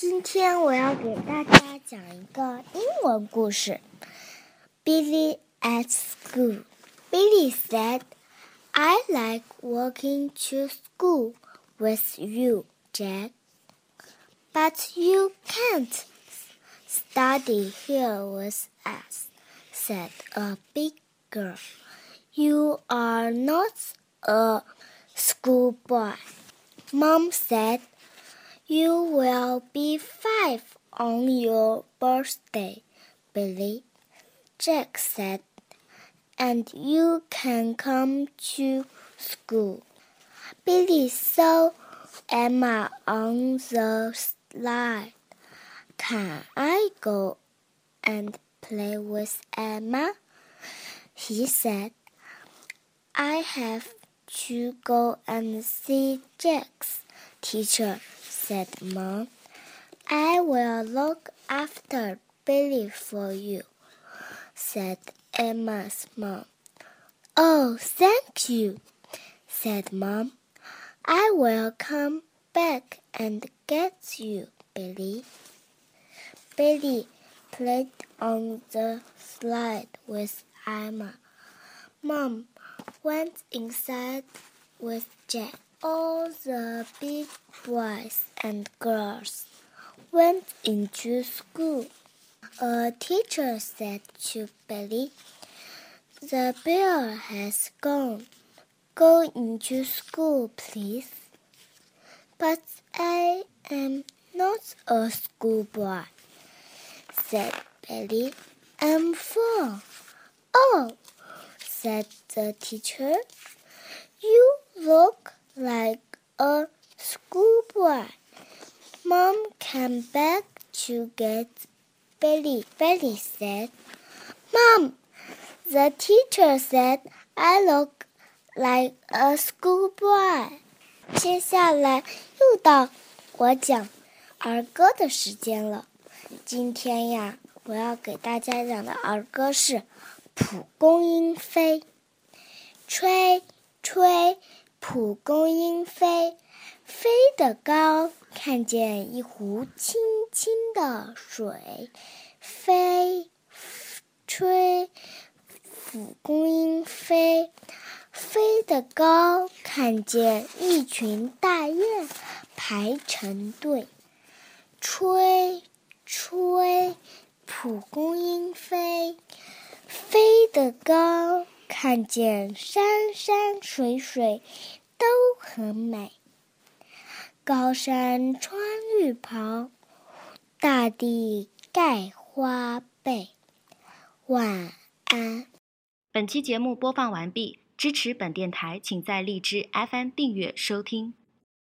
今天我要给大家讲一个英文故事。Billy at school. Billy said, "I like walking to school with you, Jack. But you can't study here with us," said a big girl. "You are not a schoolboy." Mom said. You will be five on your birthday, Billy, Jack said, and you can come to school. Billy saw Emma on the slide. Can I go and play with Emma? He said. I have to go and see Jack's teacher said Mom. I will look after Billy for you, said Emma's mom. Oh, thank you, said Mom. I will come back and get you, Billy. Billy played on the slide with Emma. Mom went inside with Jack. All the big boys and girls went into school. A teacher said to Billy, The bell has gone. Go into school, please. But I am not a schoolboy, said Billy. I'm four. Oh, said the teacher. A schoolboy. Mom came back to get Billy. Billy said, Mom, the teacher said I look like a schoolboy. 接下来又到我讲儿歌的时间了。今天呀，我要给大家讲的儿歌是《蒲公英飞》，吹吹。蒲公英飞，飞得高，看见一湖清清的水。飞，吹，蒲公英飞，飞得高，看见一群大雁排成队。吹，吹，蒲公英飞，飞得高。看见山山水水都很美，高山穿绿袍，大地盖花被。晚安。本期节目播放完毕，支持本电台，请在荔枝 FM 订阅收听。